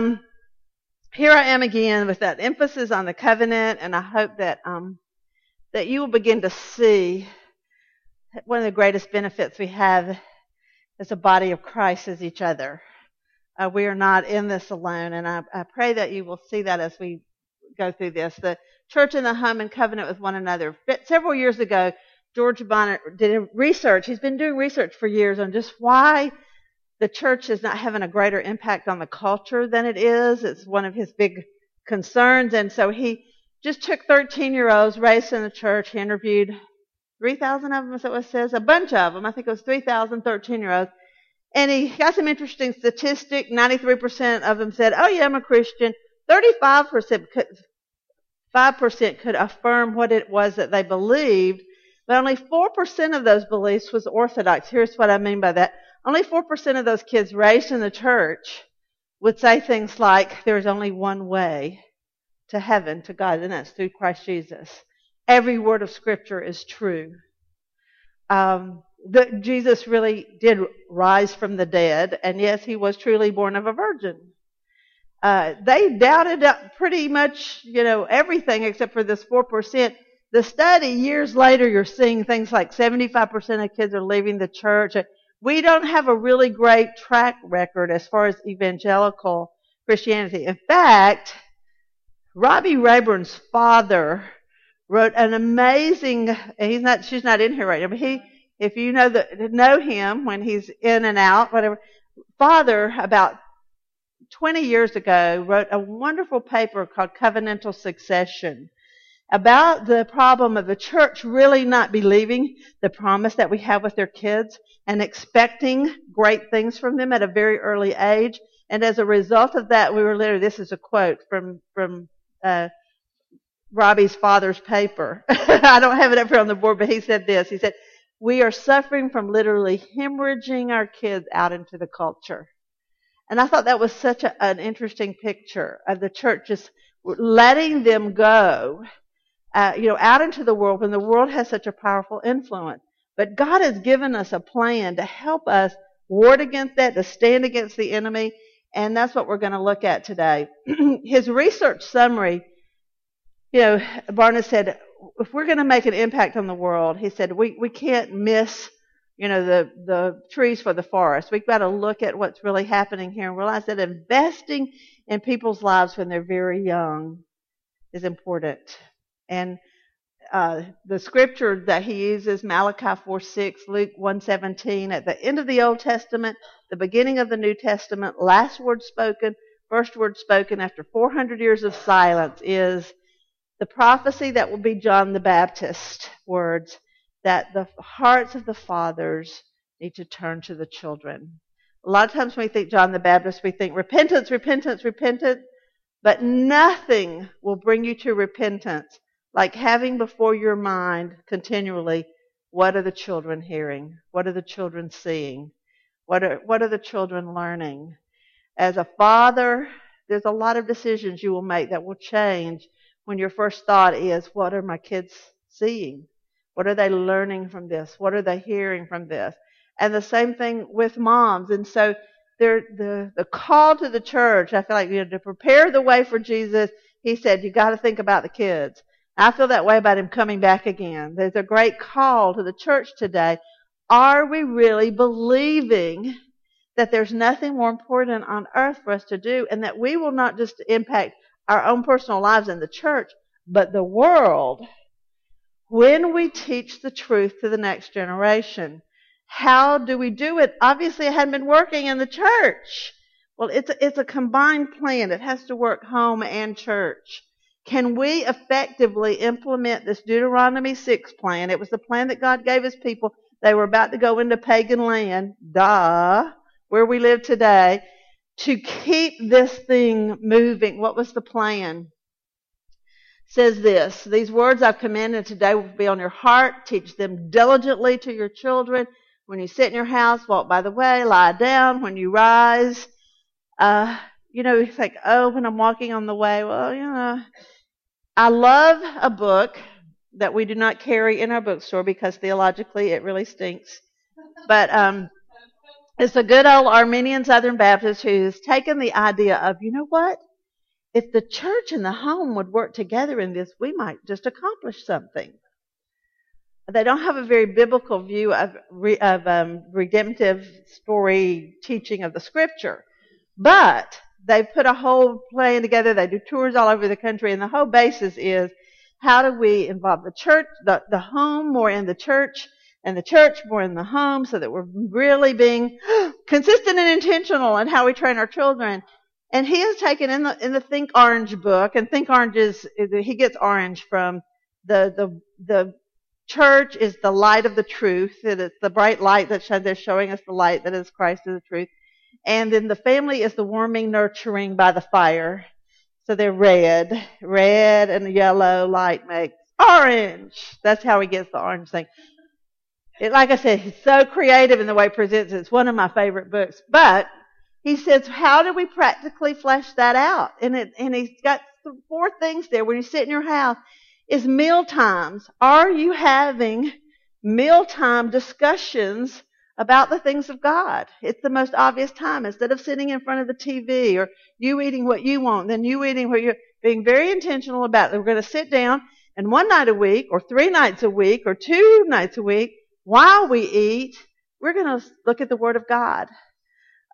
Um, here I am again with that emphasis on the covenant, and I hope that um, that you will begin to see one of the greatest benefits we have as a body of Christ is each other. Uh, we are not in this alone, and I, I pray that you will see that as we go through this. The church and the home in covenant with one another. Several years ago, George Barna did research. He's been doing research for years on just why the church is not having a greater impact on the culture than it is. It's one of his big concerns. And so he just took 13 year olds raised in the church. He interviewed 3,000 of them, is that what it says? A bunch of them. I think it was 3,000 13 year olds. And he got some interesting statistic. 93% of them said, oh yeah, I'm a Christian. 35% could, 5% could affirm what it was that they believed. But only 4% of those beliefs was orthodox. Here's what I mean by that. Only 4% of those kids raised in the church would say things like, there's only one way to heaven, to God, and that's through Christ Jesus. Every word of Scripture is true. Um, Jesus really did rise from the dead, and yes, he was truly born of a virgin. Uh, they doubted pretty much, you know, everything except for this 4%. The study, years later, you're seeing things like 75% of kids are leaving the church. We don't have a really great track record as far as evangelical Christianity. In fact, Robbie Rayburn's father wrote an amazing, he's not, she's not in here right now, but he, if you know the, know him when he's in and out, whatever, father about 20 years ago wrote a wonderful paper called Covenantal Succession about the problem of the church really not believing the promise that we have with their kids and expecting great things from them at a very early age. And as a result of that, we were literally, this is a quote from, from uh, Robbie's father's paper. I don't have it up here on the board, but he said this. He said, we are suffering from literally hemorrhaging our kids out into the culture. And I thought that was such a, an interesting picture of the church just letting them go, uh, you know, out into the world when the world has such a powerful influence. But God has given us a plan to help us ward against that, to stand against the enemy, and that's what we're going to look at today. His research summary, you know, Barna said, if we're going to make an impact on the world, he said, we, we can't miss, you know, the, the trees for the forest. We've got to look at what's really happening here and realize that investing in people's lives when they're very young is important. And uh, the scripture that he uses, Malachi 4 6, Luke 1 17, at the end of the Old Testament, the beginning of the New Testament, last word spoken, first word spoken after 400 years of silence is the prophecy that will be John the Baptist words that the hearts of the fathers need to turn to the children. A lot of times when we think John the Baptist, we think repentance, repentance, repentance, but nothing will bring you to repentance like having before your mind continually what are the children hearing? What are the children seeing? What are, what are the children learning? As a father, there's a lot of decisions you will make that will change when your first thought is, what are my kids seeing? What are they learning from this? What are they hearing from this? And the same thing with moms. And so the, the call to the church, I feel like, you know, to prepare the way for Jesus, he said, you got to think about the kids. I feel that way about him coming back again. There's a great call to the church today. Are we really believing that there's nothing more important on earth for us to do and that we will not just impact our own personal lives in the church, but the world when we teach the truth to the next generation? How do we do it? Obviously, it hadn't been working in the church. Well, it's a, it's a combined plan. It has to work home and church. Can we effectively implement this Deuteronomy 6 plan? It was the plan that God gave his people. They were about to go into pagan land, duh, where we live today, to keep this thing moving. What was the plan? says this, these words I've commanded today will be on your heart. Teach them diligently to your children. When you sit in your house, walk by the way, lie down. When you rise, uh, you know, you like, oh, when I'm walking on the way, well, you know, I love a book that we do not carry in our bookstore because theologically it really stinks. But um, It's a good old Arminian Southern Baptist who's taken the idea of, you know what? If the church and the home would work together in this, we might just accomplish something. They don't have a very biblical view of, of um, redemptive story teaching of the scripture, but they put a whole plan together. They do tours all over the country, and the whole basis is how do we involve the church, the, the home more in the church, and the church more in the home, so that we're really being consistent and intentional in how we train our children. And he has taken in the in the Think Orange book, and Think Orange is he gets orange from the the the church is the light of the truth. It's the bright light that they're showing us the light that is Christ is the truth. And then the family is the warming, nurturing by the fire. So they're red. Red and yellow light makes orange. That's how he gets the orange thing. It, like I said, he's so creative in the way he presents it. It's one of my favorite books. But he says, how do we practically flesh that out? And it, and he's got four things there when you sit in your house is meal times. Are you having mealtime discussions about the things of God. It's the most obvious time. Instead of sitting in front of the TV or you eating what you want, then you eating what you're being very intentional about. We're going to sit down and one night a week or three nights a week or two nights a week while we eat, we're going to look at the Word of God.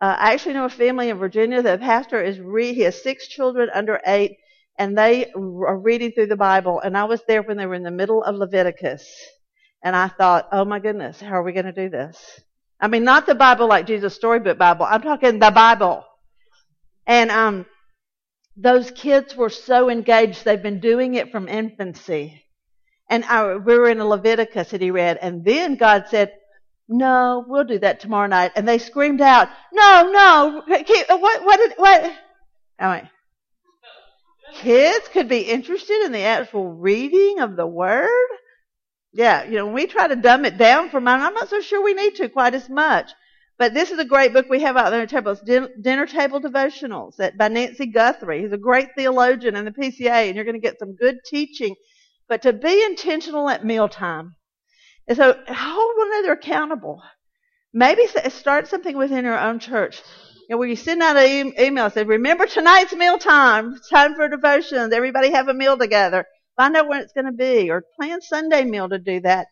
Uh, I actually know a family in Virginia. That the pastor is re- he has six children under eight, and they are reading through the Bible. And I was there when they were in the middle of Leviticus, and I thought, oh my goodness, how are we going to do this? I mean, not the Bible like Jesus' storybook Bible. I'm talking the Bible. And um, those kids were so engaged. They've been doing it from infancy. And I, we were in Leviticus that he read, and then God said, "No, we'll do that tomorrow night." And they screamed out, "No, no! What? What? Did, what?" I mean, kids could be interested in the actual reading of the Word. Yeah, you know, we try to dumb it down for mine. I'm not so sure we need to quite as much. But this is a great book we have out there on the table. It's Dinner Table Devotionals by Nancy Guthrie. He's a great theologian in the PCA, and you're going to get some good teaching. But to be intentional at mealtime, and so hold one another accountable. Maybe start something within your own church. You know, where you send out an email, say, remember tonight's mealtime. Time for devotions. Everybody have a meal together. Find out when it's going to be, or plan Sunday meal to do that.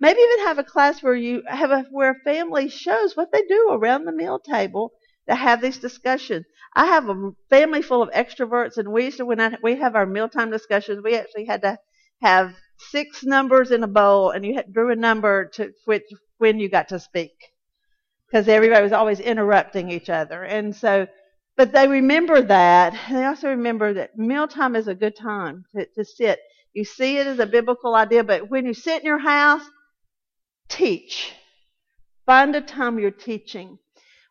Maybe even have a class where you have a where a family shows what they do around the meal table to have these discussions. I have a family full of extroverts, and we used to when I, we have our mealtime discussions, we actually had to have six numbers in a bowl, and you had, drew a number to which when you got to speak, because everybody was always interrupting each other, and so. But they remember that. They also remember that mealtime is a good time to, to sit you see it as a biblical idea, but when you sit in your house, teach. Find a time you're teaching.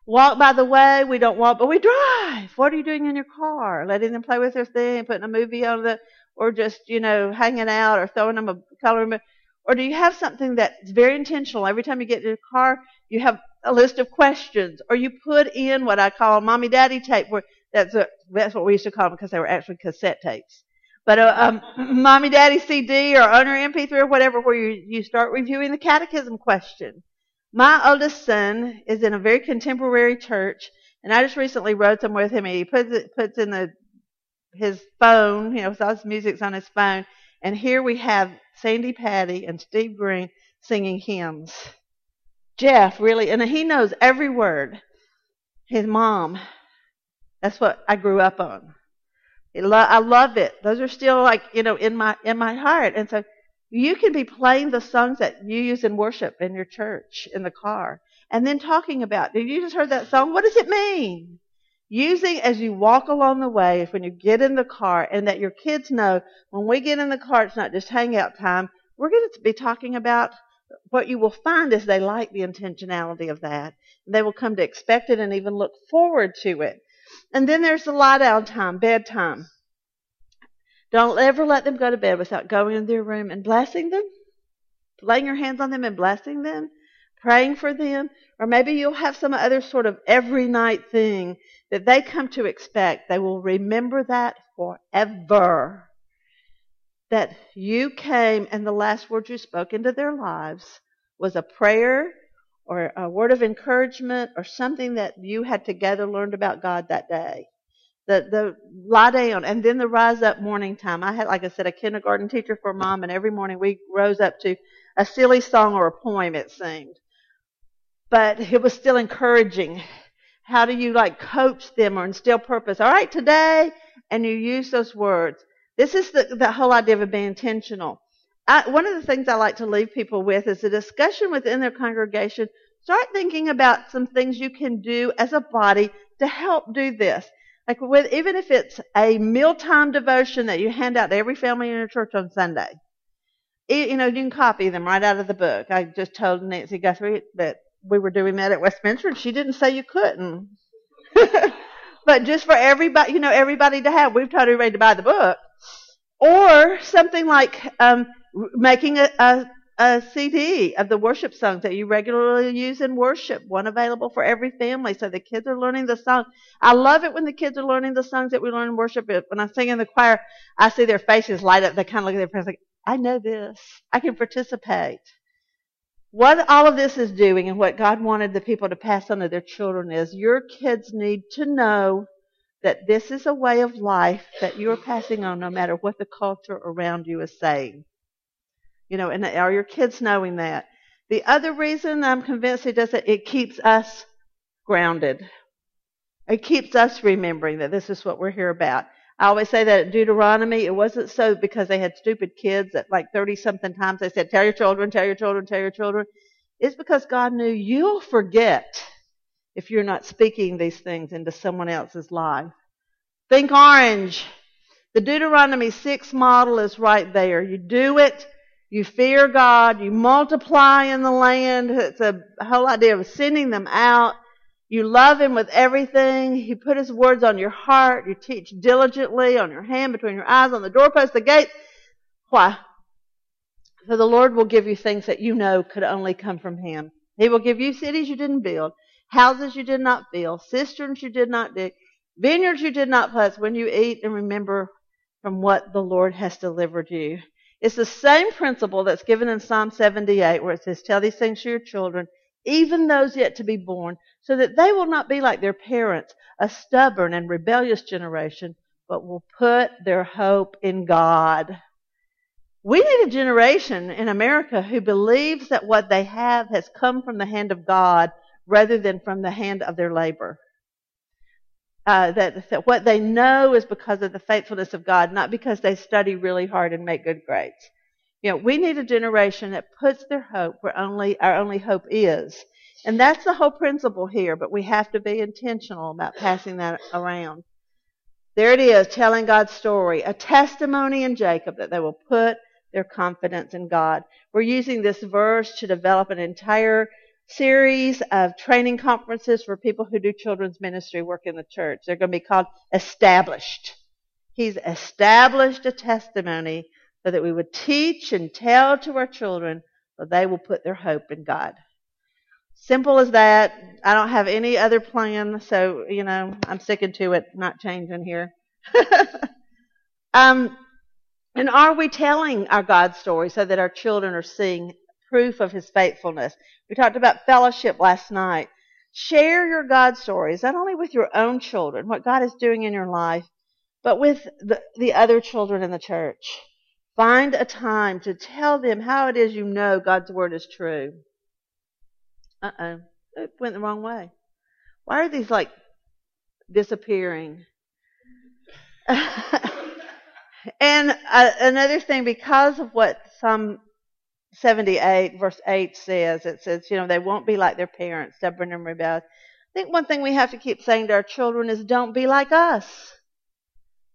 Walk by the way, we don't walk, but we drive. What are you doing in your car? Letting them play with their thing, putting a movie on the, or just, you know, hanging out or throwing them a color. Or do you have something that's very intentional? Every time you get in your car, you have a list of questions, or you put in what I call a mommy daddy tape, where that's a, that's what we used to call them because they were actually cassette tapes. But a, uh, a um, mommy daddy CD or owner MP3 or whatever where you, you start reviewing the catechism question. My oldest son is in a very contemporary church, and I just recently rode somewhere with him, and he puts it, puts in the his phone, you know, all his music's on his phone, and here we have Sandi Patty and Steve Green singing hymns. Jeff really, and he knows every word. His mom, that's what I grew up on. I love it. Those are still like, you know, in my, in my heart. And so you can be playing the songs that you use in worship in your church, in the car, and then talking about, did you just heard that song? What does it mean? Using as you walk along the way, when you get in the car, and that your kids know when we get in the car, it's not just hangout time. We're going to be talking about what you will find is they like the intentionality of that. They will come to expect it and even look forward to it. And then there's the lie down time, bedtime. Don't ever let them go to bed without going in their room and blessing them, laying your hands on them and blessing them, praying for them, or maybe you'll have some other sort of every night thing that they come to expect. They will remember that forever. That you came and the last word you spoke into their lives was a prayer or a word of encouragement or something that you had together learned about God that day. The the lie down and then the rise up morning time. I had, like I said, a kindergarten teacher for mom, and every morning we rose up to a silly song or a poem. It seemed, but it was still encouraging. How do you like coach them or instill purpose? All right, today, and you use those words. This is the the whole idea of being intentional. I, one of the things I like to leave people with is a discussion within their congregation. Start thinking about some things you can do as a body to help do this. Like with, even if it's a mealtime devotion that you hand out to every family in your church on Sunday. You know, you can copy them right out of the book. I just told Nancy Guthrie that we were doing that at Westminster and she didn't say you couldn't. but just for everybody, you know, everybody to have. We've told everybody to buy the book. Or something like, um, making a, a, a CD of the worship songs that you regularly use in worship, one available for every family. So the kids are learning the song. I love it when the kids are learning the songs that we learn in worship. When I sing in the choir, I see their faces light up. They kind of look at their friends like, I know this. I can participate. What all of this is doing and what God wanted the people to pass on to their children is your kids need to know that this is a way of life that you are passing on no matter what the culture around you is saying. You know, and are your kids knowing that? The other reason I'm convinced it does it, it keeps us grounded. It keeps us remembering that this is what we're here about. I always say that in Deuteronomy, it wasn't so because they had stupid kids that like 30 something times they said, tell your children, tell your children, tell your children. It's because God knew you'll forget if you're not speaking these things into someone else's life. Think orange. The Deuteronomy 6 model is right there. You do it you fear God. You multiply in the land. It's a whole idea of sending them out. You love Him with everything. He put His words on your heart. You teach diligently on your hand, between your eyes, on the doorpost, the gate. Why? So the Lord will give you things that you know could only come from Him. He will give you cities you didn't build, houses you did not build, cisterns you did not dig, vineyards you did not plant when you eat and remember from what the Lord has delivered you. It's the same principle that's given in Psalm 78 where it says, Tell these things to your children, even those yet to be born, so that they will not be like their parents, a stubborn and rebellious generation, but will put their hope in God. We need a generation in America who believes that what they have has come from the hand of God rather than from the hand of their labor uh, that, that what they know is because of the faithfulness of God, not because they study really hard and make good grades. You know, we need a generation that puts their hope where only our only hope is. And that's the whole principle here, but we have to be intentional about passing that around. There it is, telling God's story, a testimony in Jacob that they will put their confidence in God. We're using this verse to develop an entire series of training conferences for people who do children's ministry work in the church. They're going to be called Established. He's established a testimony so that we would teach and tell to our children so they will put their hope in God. Simple as that. I don't have any other plan, so, you know, I'm sticking to it, not changing here. um, and are we telling our God story so that our children are seeing proof of his faithfulness. We talked about fellowship last night. Share your God stories, not only with your own children, what God is doing in your life, but with the, the other children in the church. Find a time to tell them how it is you know God's word is true. Uh oh. It went the wrong way. Why are these like disappearing? and uh, another thing, because of what some 78 verse 8 says, it says, you know, they won't be like their parents, stubborn and rebellious. I think one thing we have to keep saying to our children is don't be like us.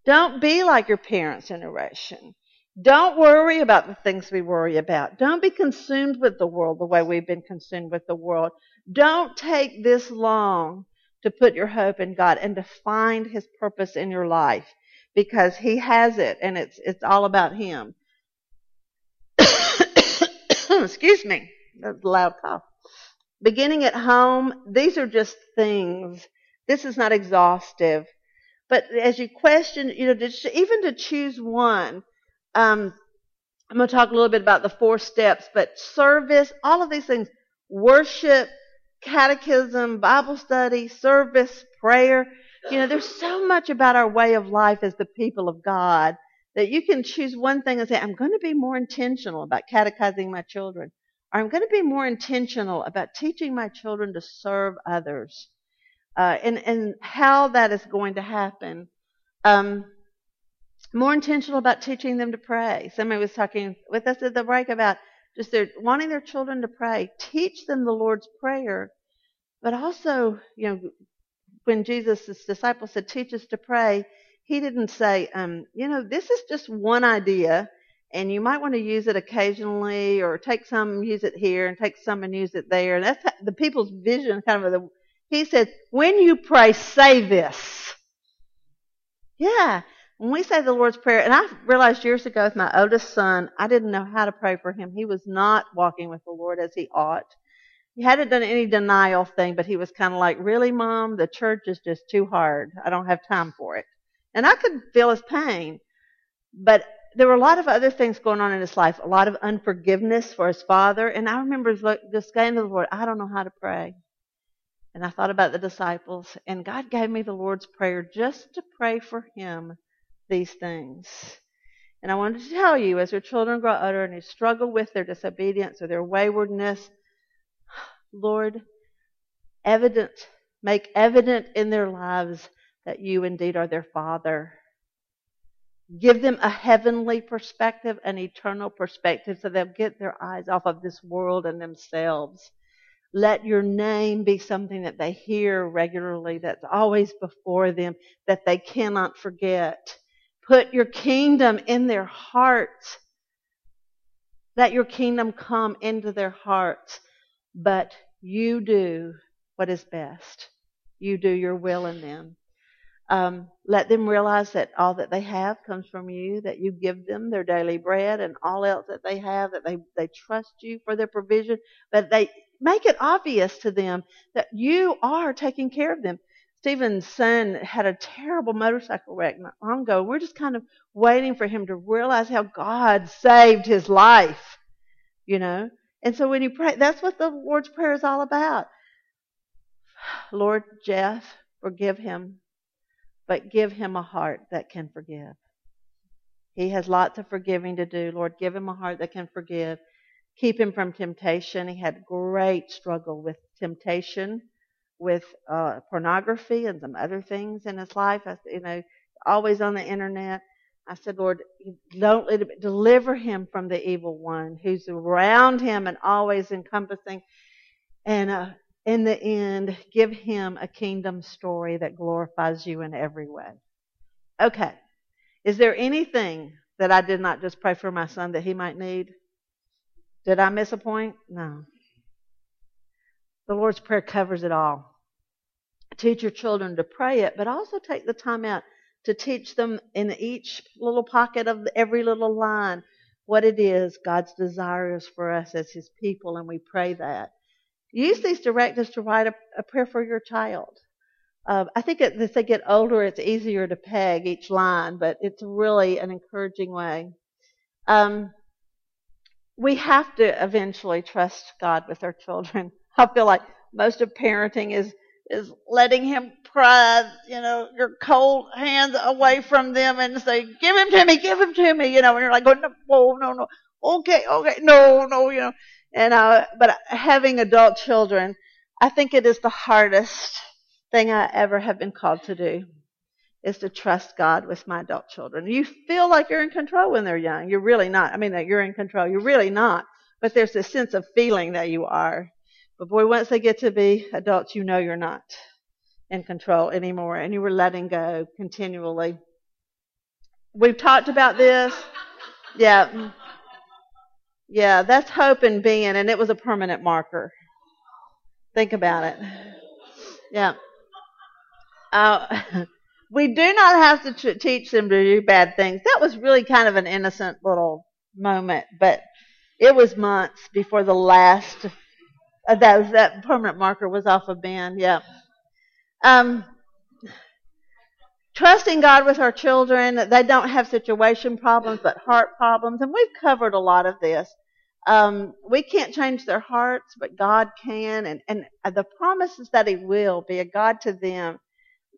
Don't be like your parents' generation. Don't worry about the things we worry about. Don't be consumed with the world the way we've been consumed with the world. Don't take this long to put your hope in God and to find His purpose in your life because He has it and it's, it's all about Him. excuse me, that's loud cough. Beginning at home, these are just things. This is not exhaustive. But as you question, you know, even to choose one, um, I'm going to talk a little bit about the four steps, but service, all of these things, worship, catechism, Bible study, service, prayer. You know, there's so much about our way of life as the people of God that you can choose one thing and say, I'm going to be more intentional about catechizing my children, or I'm going to be more intentional about teaching my children to serve others. Uh, and, and how that is going to happen. Um, more intentional about teaching them to pray. Somebody was talking with us at the break about just their wanting their children to pray. Teach them the Lord's Prayer, but also, you know, when Jesus' disciples said, "Teach us to pray," he didn't say, um, you know, this is just one idea, and you might want to use it occasionally, or take some, use it here, and take some and use it there. And that's the people's vision, kind of the. He said, when you pray, say this. Yeah, when we say the Lord's Prayer, and I realized years ago with my oldest son, I didn't know how to pray for him. He was not walking with the Lord as he ought. He hadn't done any denial thing, but he was kind of like, really, mom, the church is just too hard. I don't have time for it. And I could feel his pain. But there were a lot of other things going on in his life, a lot of unforgiveness for his father. And I remember just saying to the Lord, I don't know how to pray. And I thought about the disciples, and God gave me the Lord's Prayer just to pray for him these things. And I wanted to tell you, as your children grow older and you struggle with their disobedience or their waywardness, Lord, evident, make evident in their lives that you indeed are their Father. Give them a heavenly perspective, an eternal perspective, so they'll get their eyes off of this world and themselves. Let your name be something that they hear regularly, that's always before them, that they cannot forget. Put your kingdom in their hearts. Let your kingdom come into their hearts. But you do what is best. You do your will in them. Um, let them realize that all that they have comes from you, that you give them their daily bread and all else that they have, that they, they trust you for their provision, but they make it obvious to them that you are taking care of them. Stephen's son had a terrible motorcycle wreck not long ago. We're just kind of waiting for him to realize how God saved his life, you know. And so when you pray, that's what the Lord's Prayer is all about. Lord Jeff, forgive him, but give him a heart that can forgive. He has lots of forgiving to do. Lord, give him a heart that can forgive. Keep him from temptation. He had great struggle with temptation with uh, pornography and some other things in his life. I, you know, always on the internet. I said, Lord, don't let deliver him from the evil one who's around him and always encompassing. And uh, in the end, give him a kingdom story that glorifies you in every way. Okay. Is there anything that I did not just pray for my son that he might need? Did I miss a point? No. The Lord's Prayer covers it all teach your children to pray it, but also take the time out to teach them in each little pocket of every little line what it is God's desire is for us as His people, and we pray that. Use these directives to write a, a prayer for your child. Uh, I think as they get older, it's easier to peg each line, but it's really an encouraging way. Um, we have to eventually trust God with our children. I feel like most of parenting is is letting him pry, you know, your cold hands away from them and say, give him to me, give him to me, you know, and you're like, oh, no, no, no, okay, okay, no, no, you know. And, uh, but having adult children, I think it is the hardest thing I ever have been called to do is to trust God with my adult children. You feel like you're in control when they're young. You're really not. I mean, that you're in control. You're really not. But there's this sense of feeling that you are. But boy, once they get to be adults, you know you're not in control anymore and you were letting go continually. We've talked about this. Yeah. Yeah, that's hope and being, and it was a permanent marker. Think about it. Yeah. Uh, we do not have to t- teach them to do bad things. That was really kind of an innocent little moment, but it was months before the last uh, that that permanent marker was off of Ben. Yeah. Um, trusting God with our children. They don't have situation problems, but heart problems, and we've covered a lot of this. Um, we can't change their hearts, but God can, and and the promise is that He will be a God to them.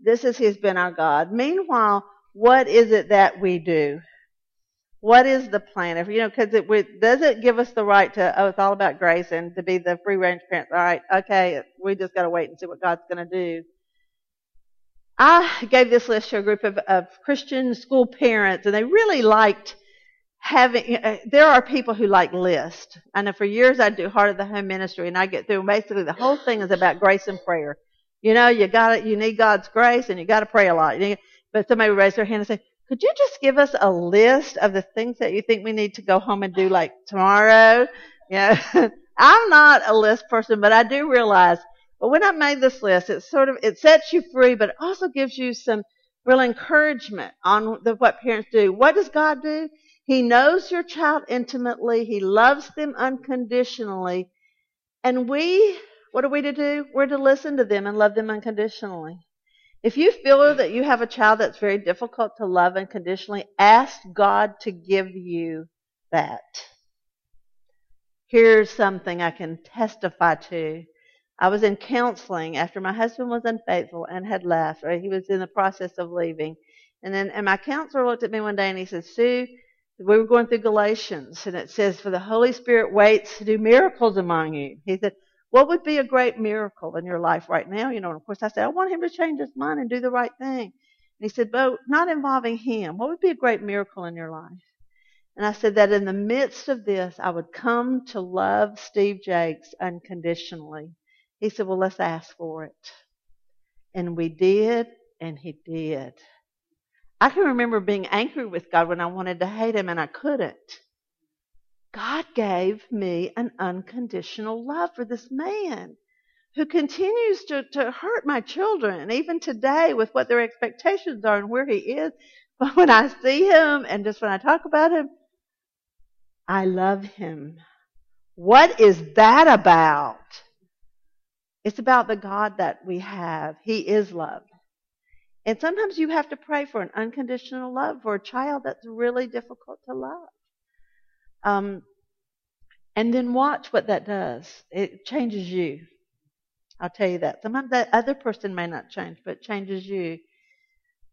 This is He's been our God. Meanwhile, what is it that we do? What is the plan? If you know, because it it give us the right to oh, it's all about grace and to be the free range parents. All right, okay, we just got to wait and see what God's going to do. I gave this list to a group of, of Christian school parents, and they really liked having. Uh, there are people who like lists. I know for years I do Heart of the Home Ministry, and I get through. Basically, the whole thing is about grace and prayer. You know, you got it. You need God's grace, and you got to pray a lot. But somebody would raise their hand and say, "Could you just give us a list of the things that you think we need to go home and do, like tomorrow?" Yeah, I'm not a list person, but I do realize but when I made this list, it sort of it sets you free, but it also gives you some real encouragement on the, what parents do. What does God do? He knows your child intimately. He loves them unconditionally. And we, what are we to do? We're to listen to them and love them unconditionally. If you feel that you have a child that's very difficult to love unconditionally, ask God to give you that. Here's something I can testify to. I was in counseling after my husband was unfaithful and had left, or he was in the process of leaving. And then, and my counselor looked at me one day and he said, Sue, we were going through Galatians and it says, for the Holy Spirit waits to do miracles among you. He said, what would be a great miracle in your life right now? You know, and of course I said, I want him to change his mind and do the right thing. And he said, but not involving him. What would be a great miracle in your life? And I said that in the midst of this, I would come to love Steve Jakes unconditionally. He said, Well, let's ask for it. And we did, and he did. I can remember being angry with God when I wanted to hate him and I couldn't. God gave me an unconditional love for this man who continues to, to hurt my children, even today with what their expectations are and where he is. But when I see him and just when I talk about him, I love him. What is that about? It's about the God that we have. He is love. And sometimes you have to pray for an unconditional love for a child that's really difficult to love. Um, and then watch what that does. It changes you. I'll tell you that. Sometimes that other person may not change, but it changes you.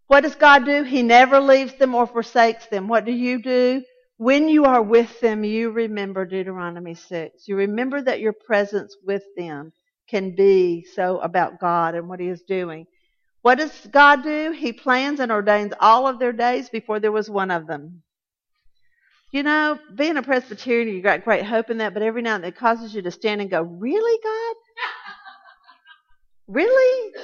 What does God do? He never leaves them or forsakes them. What do you do? When you are with them, you remember Deuteronomy 6. You remember that your presence with them can be so about God and what He is doing. What does God do? He plans and ordains all of their days before there was one of them. You know, being a Presbyterian, you got great hope in that, but every now and then it causes you to stand and go, Really, God? really?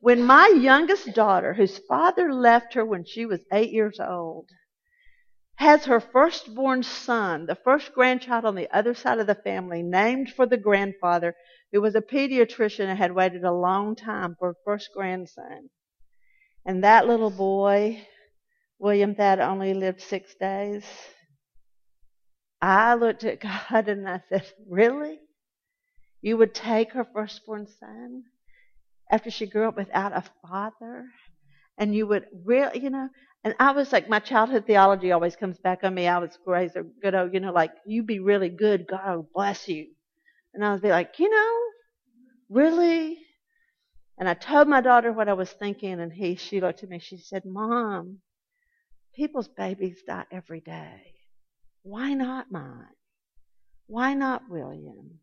When my youngest daughter, whose father left her when she was eight years old, has her firstborn son, the first grandchild on the other side of the family, named for the grandfather who was a pediatrician and had waited a long time for a first grandson. And that little boy, William Thad, only lived six days. I looked at God and I said, Really? You would take her firstborn son after she grew up without a father? And you would really, you know, and I was like, my childhood theology always comes back on me. I was raised a good, old, you know, like, you be really good, God will bless you. And I was be like, you know, really? And I told my daughter what I was thinking, and he, she looked at me, she said, Mom, people's babies die every day. Why not mine? Why not William?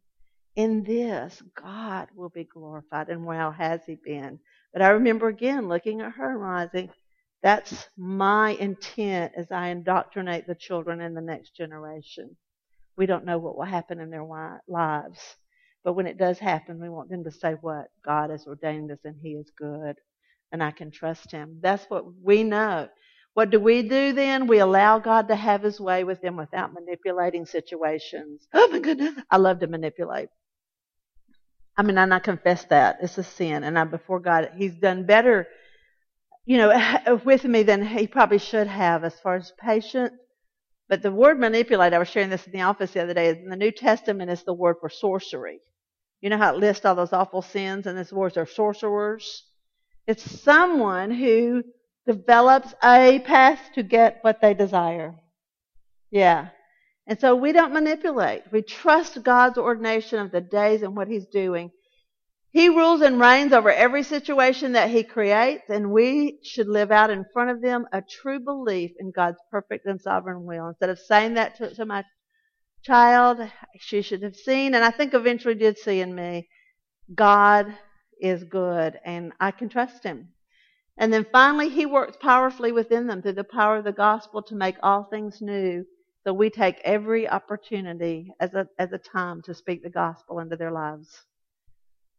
In this, God will be glorified. And well, has he been? But I remember again looking at her and realizing, that's my intent as I indoctrinate the children in the next generation. We don't know what will happen in their lives. But when it does happen, we want them to say what? God has ordained us and He is good. And I can trust Him. That's what we know. What do we do then? We allow God to have His way with them without manipulating situations. Oh my goodness. I love to manipulate. I mean, and I confess that. It's a sin. And I, before God, He's done better you know, with me than he probably should have as far as patience. But the word manipulate, I was sharing this in the office the other day, in the New Testament is the word for sorcery. You know how it lists all those awful sins and this words are sorcerers? It's someone who develops a path to get what they desire. Yeah. And so we don't manipulate. We trust God's ordination of the days and what He's doing. He rules and reigns over every situation that He creates, and we should live out in front of them a true belief in God's perfect and sovereign will. Instead of saying that to, to my child, she should have seen, and I think eventually did see in me, God is good, and I can trust Him. And then finally, He works powerfully within them through the power of the gospel to make all things new. So we take every opportunity as a, as a time to speak the gospel into their lives.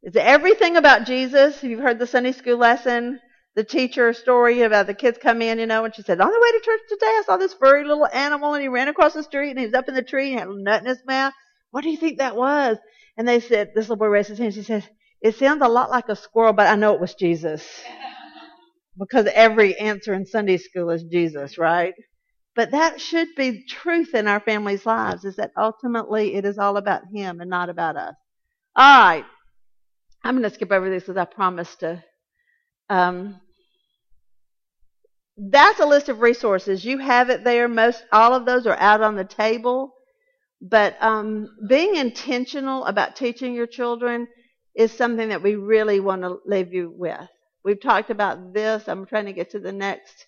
It's everything about Jesus. If you've heard the Sunday school lesson, the teacher story about the kids come in, you know, and she said, on the way to church today, I saw this furry little animal and he ran across the street and he was up in the tree and had a nut in his mouth. What do you think that was? And they said, this little boy raised his hand. She said, it sounds a lot like a squirrel, but I know it was Jesus. Because every answer in Sunday school is Jesus, right? But that should be truth in our families' lives, is that ultimately it is all about Him and not about us. All right. I'm going to skip over this because I promised to. Um, that's a list of resources. You have it there. Most all of those are out on the table. But um, being intentional about teaching your children is something that we really want to leave you with. We've talked about this. I'm trying to get to the next.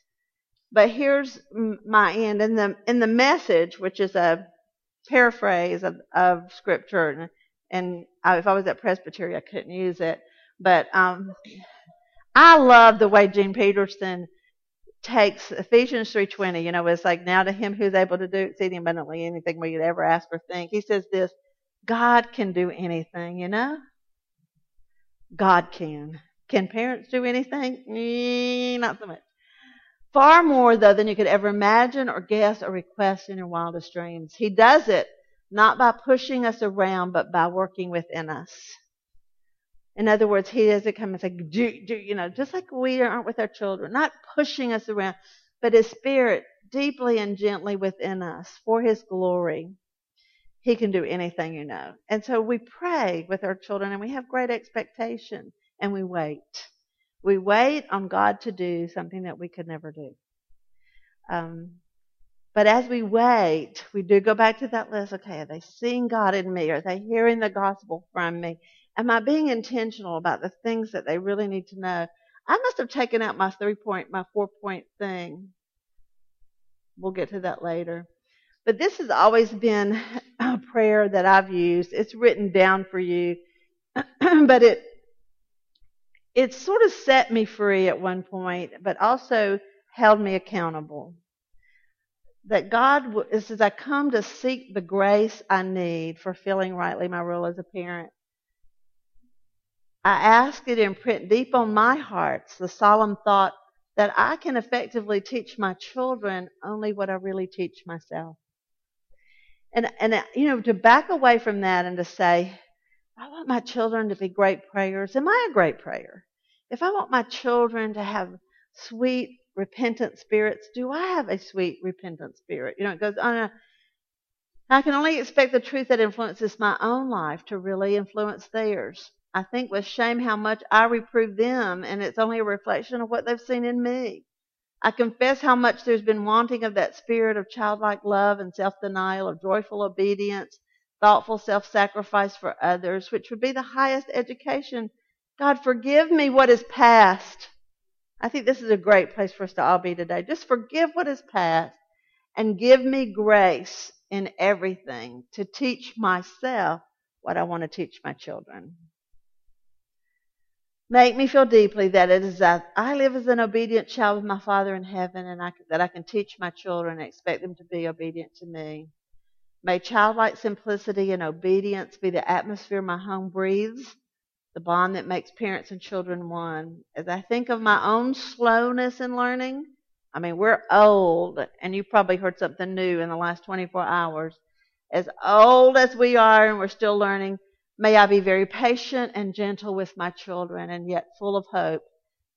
But here's my end in the in the message, which is a paraphrase of, of scripture and I, if I was at Presbytery, I couldn't use it. But um, I love the way Gene Peterson takes Ephesians 3:20. You know, it's like now to Him who's able to do exceeding abundantly anything we could ever ask or think. He says this: God can do anything. You know, God can. Can parents do anything? Not so much. Far more, though, than you could ever imagine or guess or request in your wildest dreams. He does it not by pushing us around, but by working within us. In other words, he doesn't come and say, do, do, you know, just like we aren't with our children, not pushing us around, but his spirit deeply and gently within us for his glory. He can do anything, you know. And so we pray with our children and we have great expectation and we wait. We wait on God to do something that we could never do. Um, but as we wait, we do go back to that list. Okay, are they seeing God in me? Are they hearing the gospel from me? Am I being intentional about the things that they really need to know? I must have taken out my three point, my four point thing. We'll get to that later. But this has always been a prayer that I've used. It's written down for you, but it it sort of set me free at one point, but also held me accountable that God says, I come to seek the grace I need for filling rightly my role as a parent. I ask it imprint deep on my hearts the solemn thought that I can effectively teach my children only what I really teach myself. And, and, uh, you know, to back away from that and to say, I want my children to be great prayers. Am I a great prayer? If I want my children to have sweet repentant spirits. Do I have a sweet repentant spirit? You know, it goes on. I can only expect the truth that influences my own life to really influence theirs. I think with shame how much I reprove them, and it's only a reflection of what they've seen in me. I confess how much there's been wanting of that spirit of childlike love and self denial, of joyful obedience, thoughtful self sacrifice for others, which would be the highest education. God, forgive me what is past. I think this is a great place for us to all be today. Just forgive what is past and give me grace in everything to teach myself what I want to teach my children. Make me feel deeply that it is that I live as an obedient child of my Father in heaven and I, that I can teach my children and expect them to be obedient to me. May childlike simplicity and obedience be the atmosphere my home breathes the bond that makes parents and children one. As I think of my own slowness in learning, I mean, we're old, and you probably heard something new in the last 24 hours. As old as we are and we're still learning, may I be very patient and gentle with my children and yet full of hope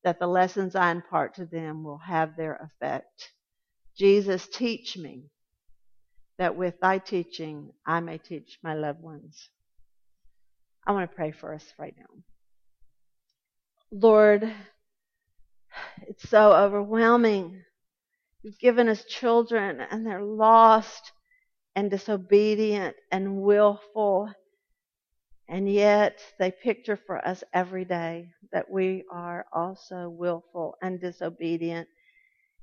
that the lessons I impart to them will have their effect. Jesus, teach me that with thy teaching I may teach my loved ones. I want to pray for us right now. Lord, it's so overwhelming. You've given us children and they're lost and disobedient and willful. And yet they picture for us every day that we are also willful and disobedient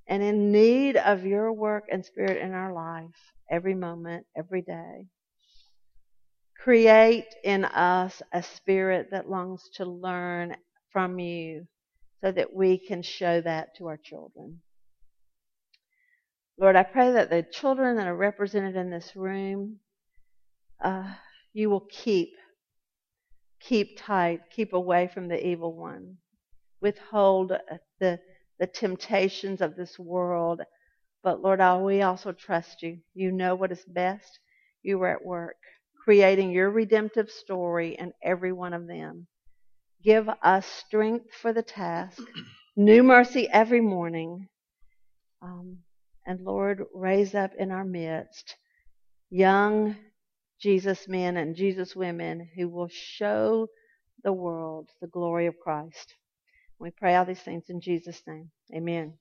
and in need of your work and spirit in our life every moment, every day. Create in us a spirit that longs to learn from you so that we can show that to our children. Lord, I pray that the children that are represented in this room, uh, you will keep, keep tight, keep away from the evil one, withhold the the temptations of this world. But Lord, we also trust you. You know what is best. You are at work creating your redemptive story in every one of them. Give us strength for the task, new mercy every morning. Um, and Lord, raise up in our midst young Jesus men and Jesus women who will show the world the glory of Christ. We pray all these things in Jesus' name. Amen.